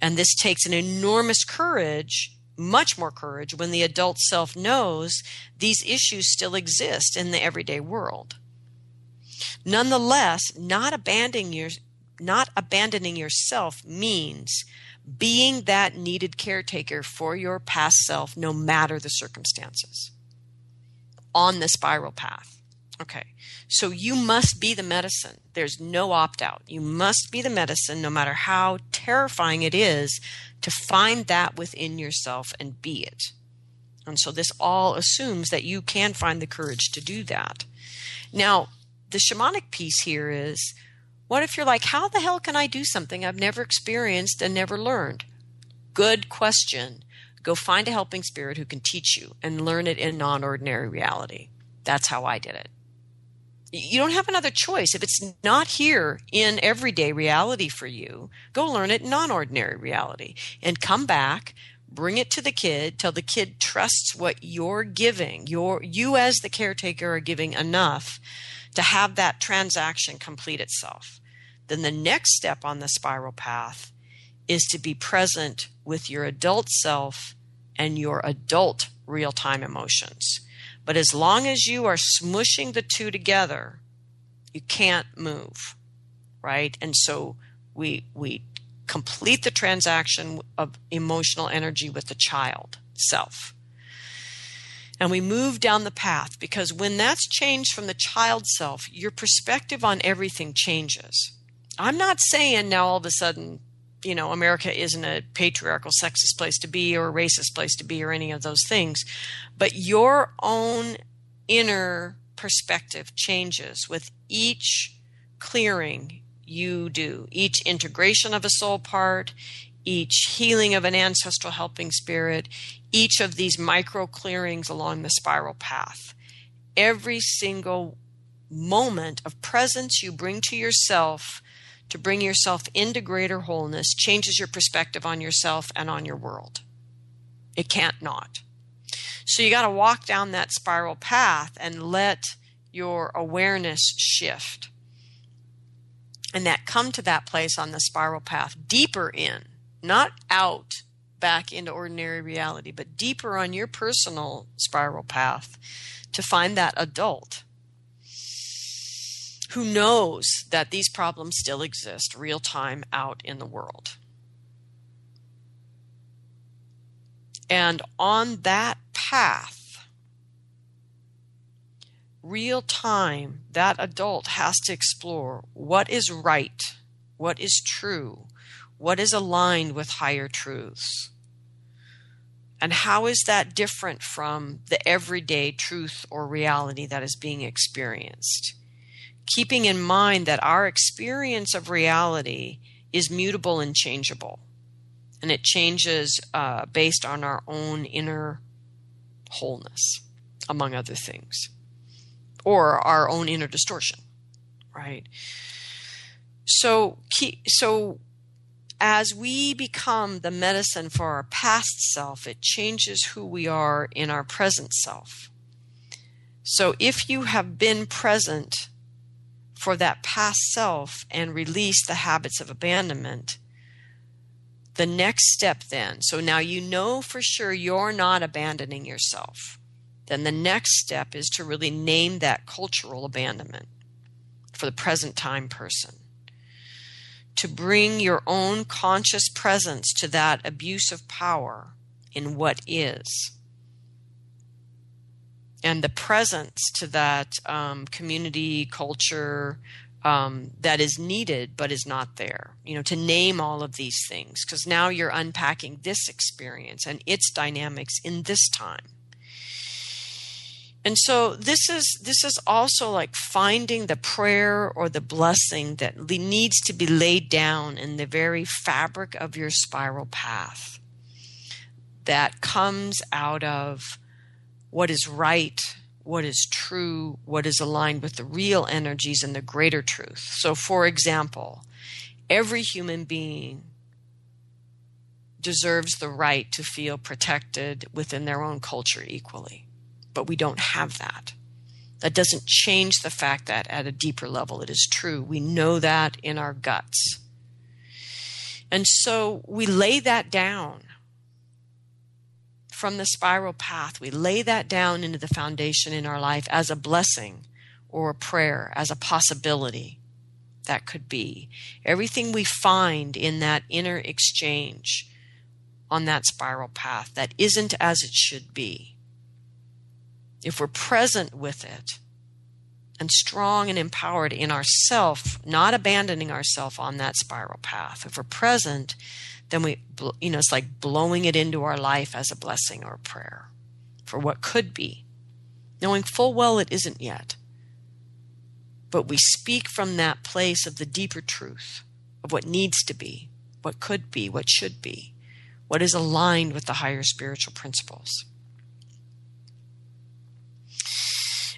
And this takes an enormous courage, much more courage, when the adult self knows these issues still exist in the everyday world. Nonetheless, not abandoning your not abandoning yourself means being that needed caretaker for your past self, no matter the circumstances, on the spiral path. Okay, so you must be the medicine. There's no opt out. You must be the medicine, no matter how terrifying it is to find that within yourself and be it. And so this all assumes that you can find the courage to do that. Now, the shamanic piece here is what if you're like, how the hell can I do something I've never experienced and never learned? Good question. Go find a helping spirit who can teach you and learn it in non ordinary reality. That's how I did it. You don't have another choice. If it's not here in everyday reality for you, go learn it in non ordinary reality and come back, bring it to the kid, till the kid trusts what you're giving. Your, you, as the caretaker, are giving enough to have that transaction complete itself then the next step on the spiral path is to be present with your adult self and your adult real time emotions. But as long as you are smushing the two together, you can't move, right? And so we we complete the transaction of emotional energy with the child self. And we move down the path because when that's changed from the child self, your perspective on everything changes. I'm not saying now all of a sudden, you know, America isn't a patriarchal, sexist place to be or a racist place to be or any of those things, but your own inner perspective changes with each clearing you do, each integration of a soul part, each healing of an ancestral helping spirit, each of these micro clearings along the spiral path. Every single moment of presence you bring to yourself to bring yourself into greater wholeness changes your perspective on yourself and on your world. It can't not. So you got to walk down that spiral path and let your awareness shift. And that come to that place on the spiral path, deeper in, not out back into ordinary reality, but deeper on your personal spiral path to find that adult who knows that these problems still exist real time out in the world. And on that path, real time, that adult has to explore what is right, what is true, what is aligned with higher truths. And how is that different from the everyday truth or reality that is being experienced? Keeping in mind that our experience of reality is mutable and changeable. And it changes uh, based on our own inner wholeness, among other things, or our own inner distortion, right? So, so as we become the medicine for our past self, it changes who we are in our present self. So, if you have been present for that past self and release the habits of abandonment. The next step, then, so now you know for sure you're not abandoning yourself. Then the next step is to really name that cultural abandonment for the present time person. To bring your own conscious presence to that abuse of power in what is and the presence to that um, community culture um, that is needed but is not there. You know, to name all of these things because now you're unpacking this experience and its dynamics in this time. And so this is this is also like finding the prayer or the blessing that needs to be laid down in the very fabric of your spiral path that comes out of what is right, what is true, what is aligned with the real energies and the greater truth. So, for example, every human being deserves the right to feel protected within their own culture equally. But we don't have that. That doesn't change the fact that at a deeper level it is true. We know that in our guts. And so we lay that down from the spiral path. We lay that down into the foundation in our life as a blessing or a prayer, as a possibility that could be. Everything we find in that inner exchange on that spiral path that isn't as it should be. If we're present with it and strong and empowered in ourself, not abandoning ourself on that spiral path, if we're present, then we, you know, it's like blowing it into our life as a blessing or a prayer for what could be, knowing full well it isn't yet. But we speak from that place of the deeper truth of what needs to be, what could be, what should be, what is aligned with the higher spiritual principles.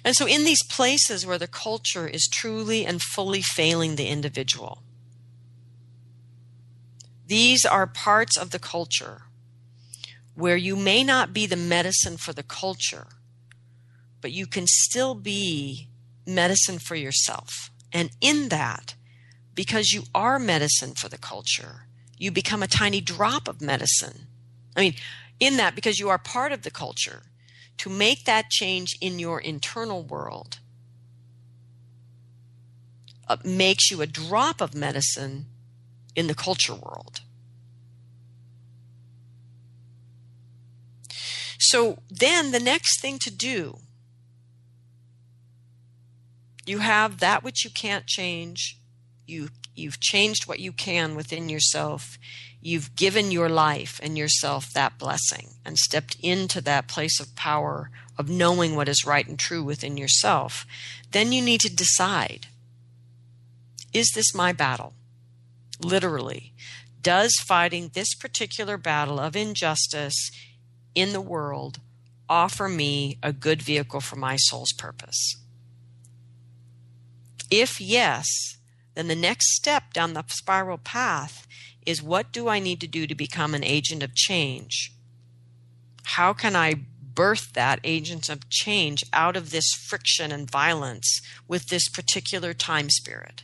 And so, in these places where the culture is truly and fully failing the individual, these are parts of the culture where you may not be the medicine for the culture, but you can still be medicine for yourself. And in that, because you are medicine for the culture, you become a tiny drop of medicine. I mean, in that, because you are part of the culture, to make that change in your internal world uh, makes you a drop of medicine in the culture world. So then the next thing to do, you have that which you can't change. You you've changed what you can within yourself. You've given your life and yourself that blessing and stepped into that place of power of knowing what is right and true within yourself. Then you need to decide is this my battle? Literally. Does fighting this particular battle of injustice in the world offer me a good vehicle for my soul's purpose? If yes, then the next step down the spiral path is what do I need to do to become an agent of change? How can I birth that agent of change out of this friction and violence with this particular time spirit?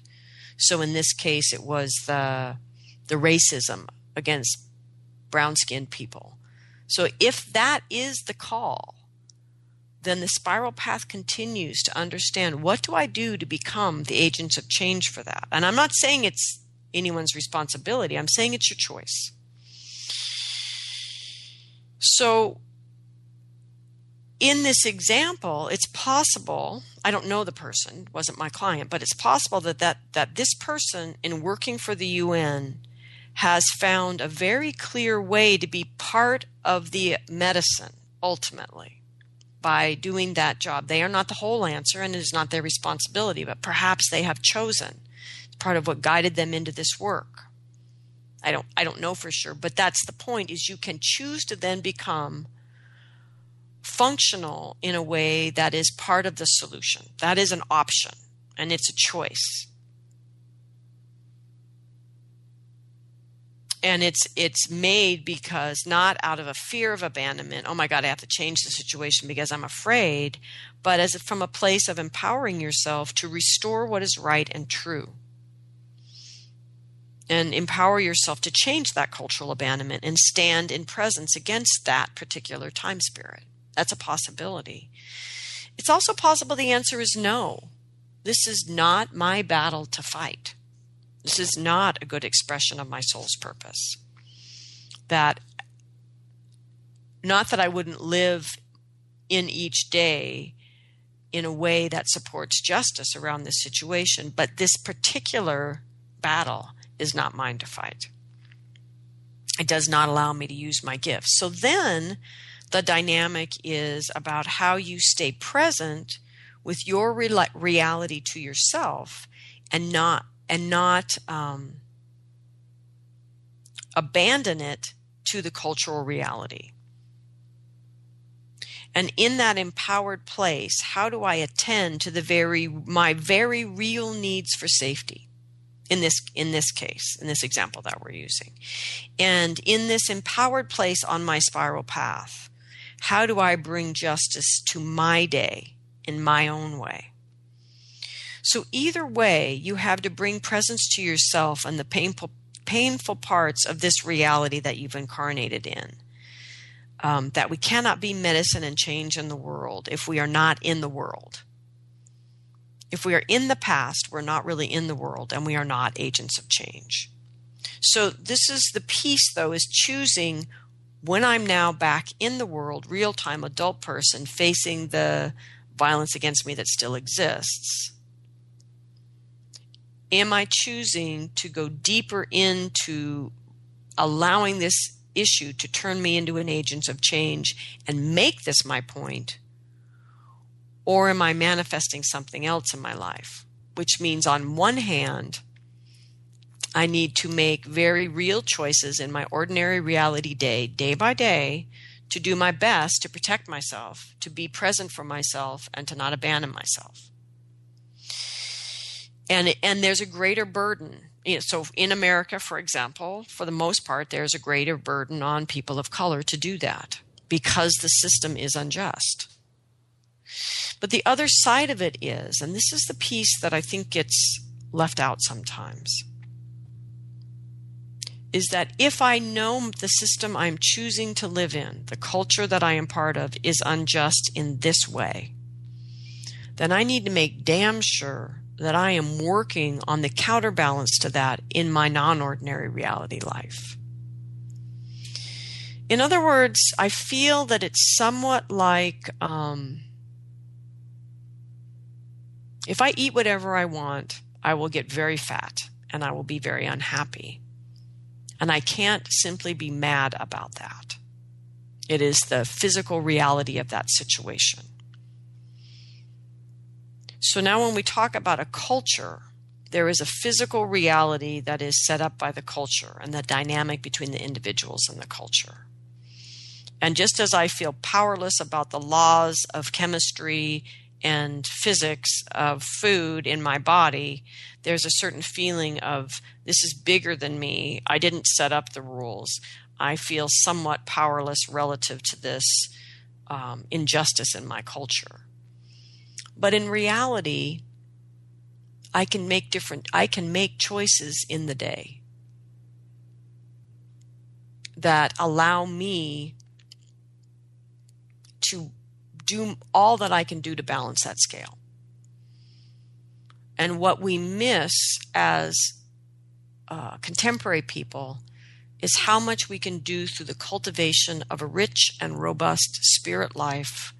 So in this case, it was the the racism against brown skinned people. So if that is the call, then the spiral path continues to understand what do I do to become the agents of change for that? And I'm not saying it's anyone's responsibility, I'm saying it's your choice. So, in this example, it's possible, I don't know the person, wasn't my client, but it's possible that, that, that this person, in working for the UN, has found a very clear way to be part of the medicine ultimately by doing that job. They are not the whole answer and it is not their responsibility, but perhaps they have chosen. Part of what guided them into this work. I don't I don't know for sure, but that's the point is you can choose to then become functional in a way that is part of the solution. That is an option and it's a choice. and it's it's made because not out of a fear of abandonment oh my god i have to change the situation because i'm afraid but as from a place of empowering yourself to restore what is right and true and empower yourself to change that cultural abandonment and stand in presence against that particular time spirit that's a possibility it's also possible the answer is no this is not my battle to fight this is not a good expression of my soul's purpose. That, not that I wouldn't live in each day in a way that supports justice around this situation, but this particular battle is not mine to fight. It does not allow me to use my gifts. So then the dynamic is about how you stay present with your re- reality to yourself and not and not um, abandon it to the cultural reality. And in that empowered place, how do I attend to the very my very real needs for safety? In this in this case, in this example that we're using. And in this empowered place on my spiral path, how do I bring justice to my day in my own way? So either way, you have to bring presence to yourself and the painful painful parts of this reality that you've incarnated in. Um, that we cannot be medicine and change in the world if we are not in the world. If we are in the past, we're not really in the world and we are not agents of change. So, this is the piece, though, is choosing when I'm now back in the world, real time adult person facing the violence against me that still exists am I choosing to go deeper into allowing this issue to turn me into an agent of change and make this my point? Or am I manifesting something else in my life? Which means, on one hand, I need to make very real choices in my ordinary reality day, day by day, to do my best to protect myself, to be present for myself, and to not abandon myself. And, and there's a greater burden. So in America, for example, for the most part, there's a greater burden on people of color to do that because the system is unjust. But the other side of it is, and this is the piece that I think gets left out sometimes, is that if I know the system I'm choosing to live in, the culture that I am part of, is unjust in this way, then I need to make damn sure that I am working on the counterbalance to that in my non ordinary reality life. In other words, I feel that it's somewhat like um, if I eat whatever I want, I will get very fat and I will be very unhappy. And I can't simply be mad about that. It is the physical reality of that situation. So now, when we talk about a culture, there is a physical reality that is set up by the culture and the dynamic between the individuals and the culture. And just as I feel powerless about the laws of chemistry and physics of food in my body, there's a certain feeling of this is bigger than me. I didn't set up the rules. I feel somewhat powerless relative to this um, injustice in my culture. But in reality, I can make different, I can make choices in the day that allow me to do all that I can do to balance that scale. And what we miss as uh, contemporary people is how much we can do through the cultivation of a rich and robust spirit life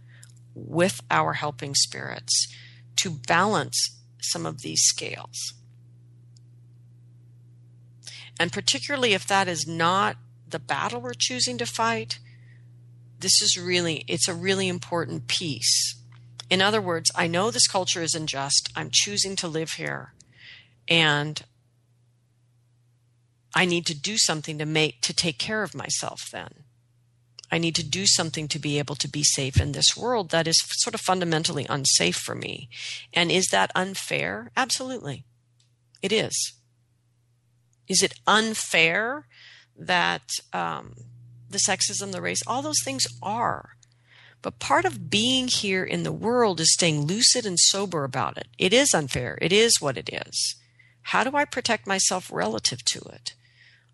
with our helping spirits to balance some of these scales. And particularly if that is not the battle we're choosing to fight, this is really it's a really important piece in other words i know this culture is unjust i'm choosing to live here and i need to do something to make to take care of myself then. I need to do something to be able to be safe in this world that is sort of fundamentally unsafe for me. And is that unfair? Absolutely. It is. Is it unfair that um, the sexism, the race, all those things are. But part of being here in the world is staying lucid and sober about it. It is unfair. It is what it is. How do I protect myself relative to it?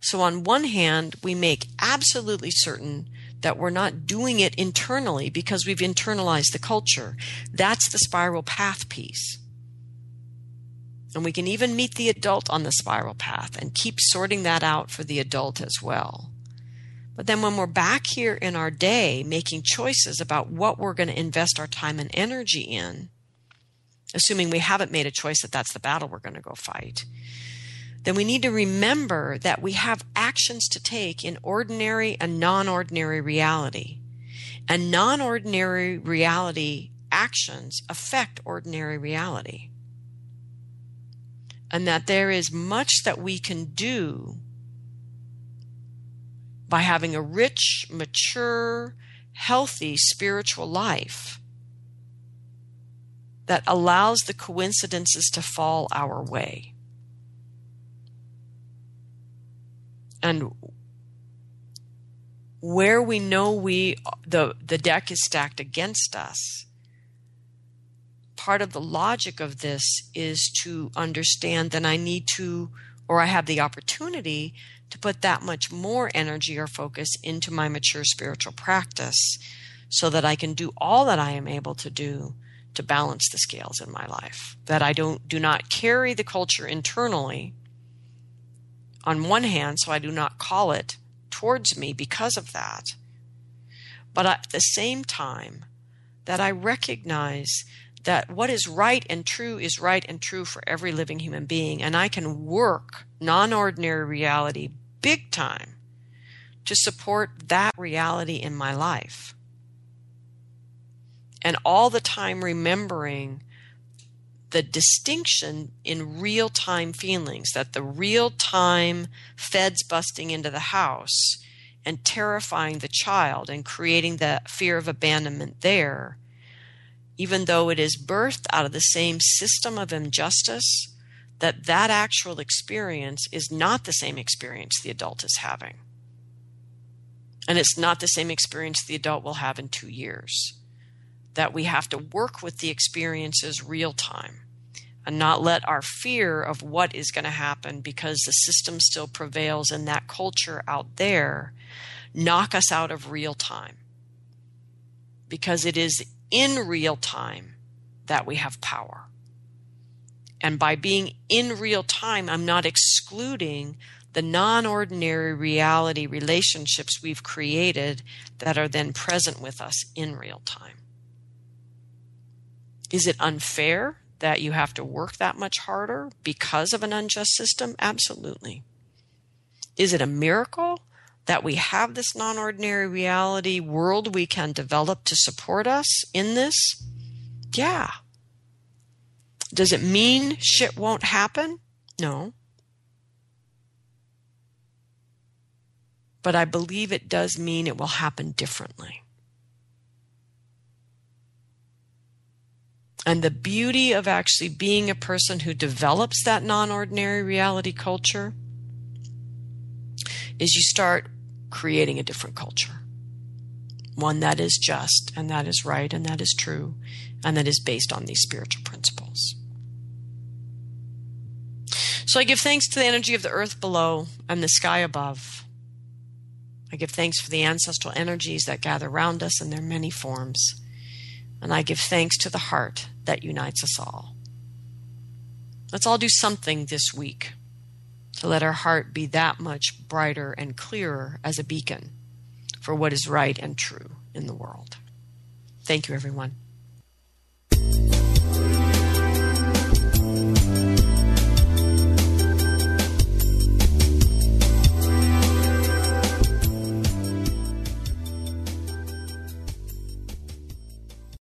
So, on one hand, we make absolutely certain that we're not doing it internally because we've internalized the culture. That's the spiral path piece. And we can even meet the adult on the spiral path and keep sorting that out for the adult as well. But then when we're back here in our day making choices about what we're going to invest our time and energy in, assuming we haven't made a choice that that's the battle we're going to go fight, then we need to remember that we have actions to take in ordinary and non ordinary reality. And non ordinary reality actions affect ordinary reality. And that there is much that we can do by having a rich, mature, healthy spiritual life that allows the coincidences to fall our way. And where we know we the the deck is stacked against us part of the logic of this is to understand that I need to or I have the opportunity to put that much more energy or focus into my mature spiritual practice so that I can do all that I am able to do to balance the scales in my life. That I don't do not carry the culture internally on one hand, so I do not call it towards me because of that. But at the same time, that I recognize that what is right and true is right and true for every living human being, and I can work non ordinary reality big time to support that reality in my life. And all the time remembering the distinction in real time feelings that the real time feds busting into the house and terrifying the child and creating the fear of abandonment there, even though it is birthed out of the same system of injustice, that that actual experience is not the same experience the adult is having. And it's not the same experience the adult will have in two years. That we have to work with the experiences real time and not let our fear of what is going to happen because the system still prevails in that culture out there knock us out of real time. Because it is in real time that we have power. And by being in real time, I'm not excluding the non ordinary reality relationships we've created that are then present with us in real time. Is it unfair that you have to work that much harder because of an unjust system? Absolutely. Is it a miracle that we have this non ordinary reality world we can develop to support us in this? Yeah. Does it mean shit won't happen? No. But I believe it does mean it will happen differently. And the beauty of actually being a person who develops that non ordinary reality culture is you start creating a different culture. One that is just, and that is right, and that is true, and that is based on these spiritual principles. So I give thanks to the energy of the earth below and the sky above. I give thanks for the ancestral energies that gather around us in their many forms. And I give thanks to the heart that unites us all. Let's all do something this week to let our heart be that much brighter and clearer as a beacon for what is right and true in the world. Thank you, everyone.